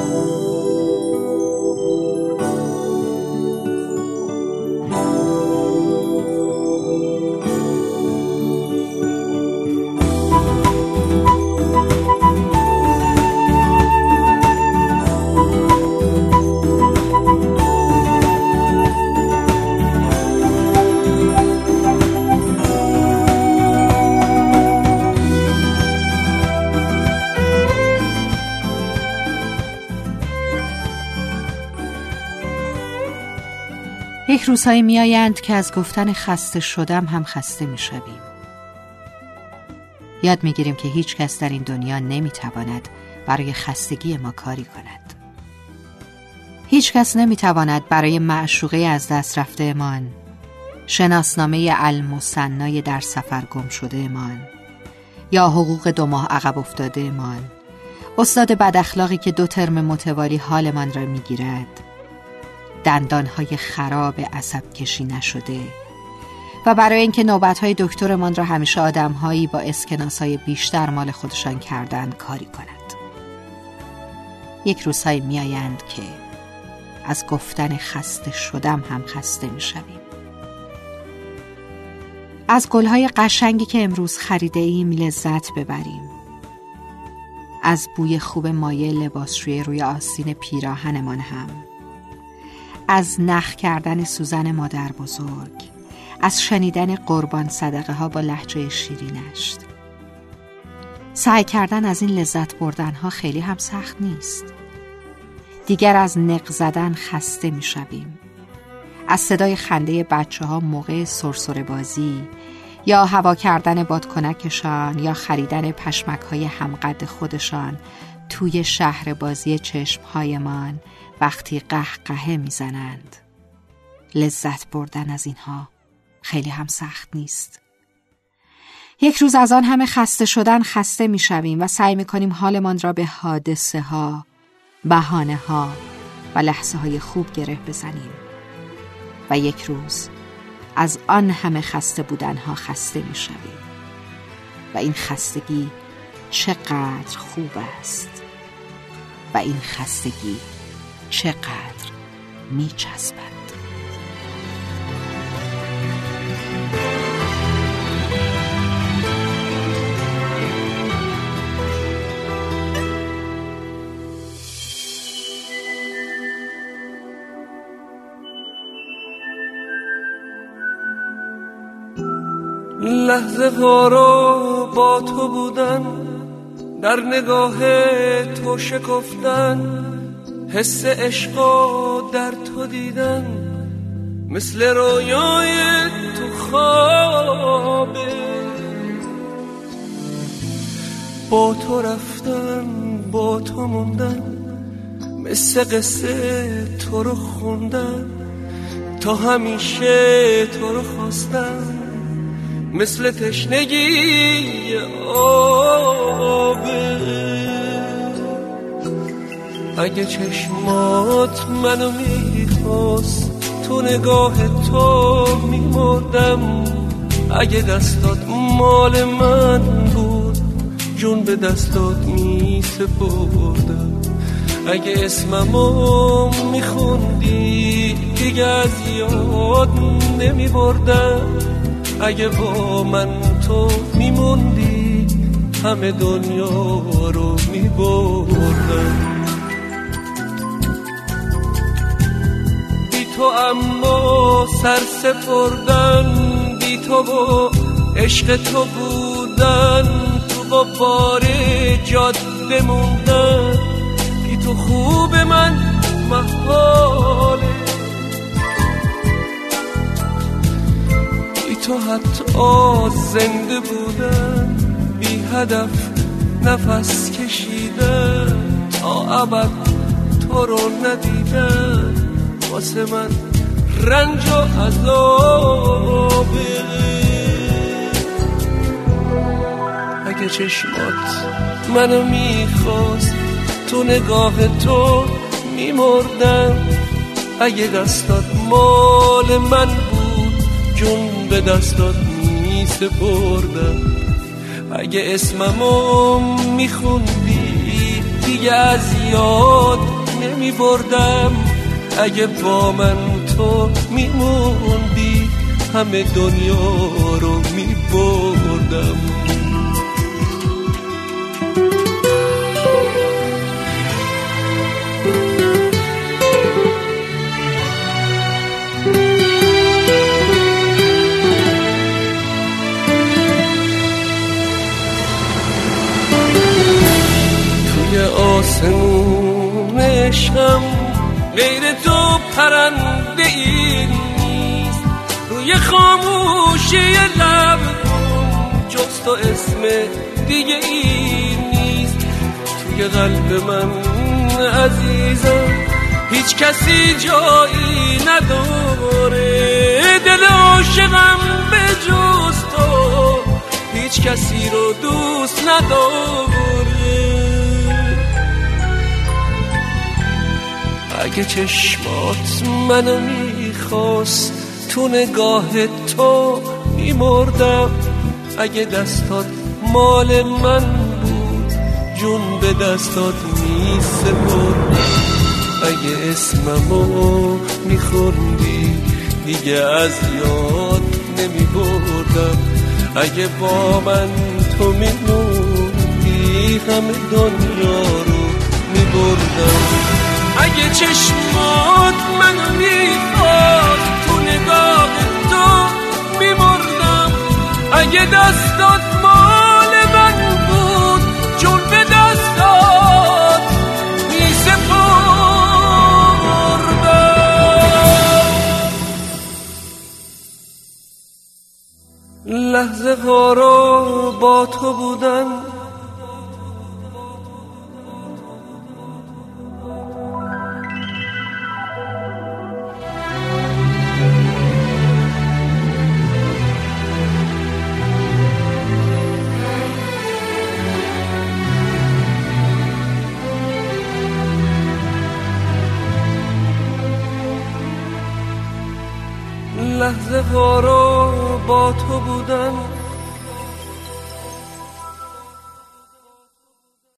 Música یک روزهایی میآیند که از گفتن خسته شدم هم خسته می‌شویم. یاد می‌گیریم که هیچ کس در این دنیا نمی‌تواند برای خستگی ما کاری کند. هیچ کس نمی‌تواند برای معشوقه از دست رفته امان شناسنامه المصنای در سفر گم شده امان یا حقوق دو ماه عقب افتاده امان استاد بد اخلاقی که دو ترم متوالی حالمان را می‌گیرد. دندانهای خراب عصب کشی نشده. و برای اینکه نوبتهای دکترمان را همیشه آدمهایی با اسکناسای بیشتر مال خودشان کردن کاری کند. یک روزهایی میآیند که از گفتن خسته شدم هم خسته می‌شویم. از گلهای قشنگی که امروز خریده ایم لذت ببریم. از بوی خوب مایه لباسشوی روی آستین پیراهنمان هم. از نخ کردن سوزن مادر بزرگ از شنیدن قربان صدقه ها با لحجه شیرینش سعی کردن از این لذت بردن ها خیلی هم سخت نیست دیگر از نق زدن خسته می شویم. از صدای خنده بچه ها موقع سرسره بازی یا هوا کردن بادکنکشان یا خریدن پشمک های همقد خودشان توی شهر بازی چشمهایمان وقتی قهقهه می‌زنند. لذت بردن از اینها خیلی هم سخت نیست. یک روز از آن همه خسته شدن خسته می‌شویم و سعی می‌کنیم حالمان را به حادثه ها بهانه ها و لحظه های خوب گره بزنیم. و یک روز از آن همه خسته بودن ها خسته می‌شویم. و این خستگی چقدر خوب است. و این خستگی چقدر میچسبد. لحظه ها رو با تو بودن در نگاه تو شکفتن. حس عشق در تو دیدن مثل رویای تو خوابه با تو رفتن با تو موندن مثل قصه تو رو خوندن تا همیشه تو رو خواستن مثل تشنگی آبه اگه چشمات منو می‌خواست تو نگاه تو میمردم. اگه دستات مال من بود جون به دستات میسپردم. اگه اسممو میخوندی دیگه از یاد نمیبردم. اگه با من تو میموندی همه دنیا رو میبردم. اما سر سپردن بی تو و عشق تو بودن تو با بار جاد بموندن. بی تو خوب من محاله بی تو حتی زنده بودن بی هدف نفس کشیدن. تا ابد تو رو ندیدن. واسه من رنج و عذابه اگه چشمات منو می‌خواست تو نگاه تو میمردم. اگه دستات مال من بود جون به دستات میسپردم. اگه اسممو میخوندی دیگه از یاد نمی بردم اگه با من تو میموندی. همه دنیا رو می بردم توی آسمون عشقم غیر تو پرنده ای نیست روی خاموشی لب جز تو اسم دیگه ای نیست توی قلب من عزیزم هیچ کسی جایی نداره. دل عاشقم به جز تو هیچ کسی رو دوست نداره. اگه چشمات منو می‌خواست تو نگاه تو میمردم. اگه دستات مال من بود جون به دستات میسپردم. اگه اسممو میخوندی دیگه از یاد نمیبردم. اگه با من تو میموندی همه دنیا رو میبردم. اگه چشمات منو می‌خواست تو نگاه تو میمردم. اگه دستات مال من بود جون به دستات میسپردم. لحظه ها رو با تو بودن لحظه ها رو با تو بودن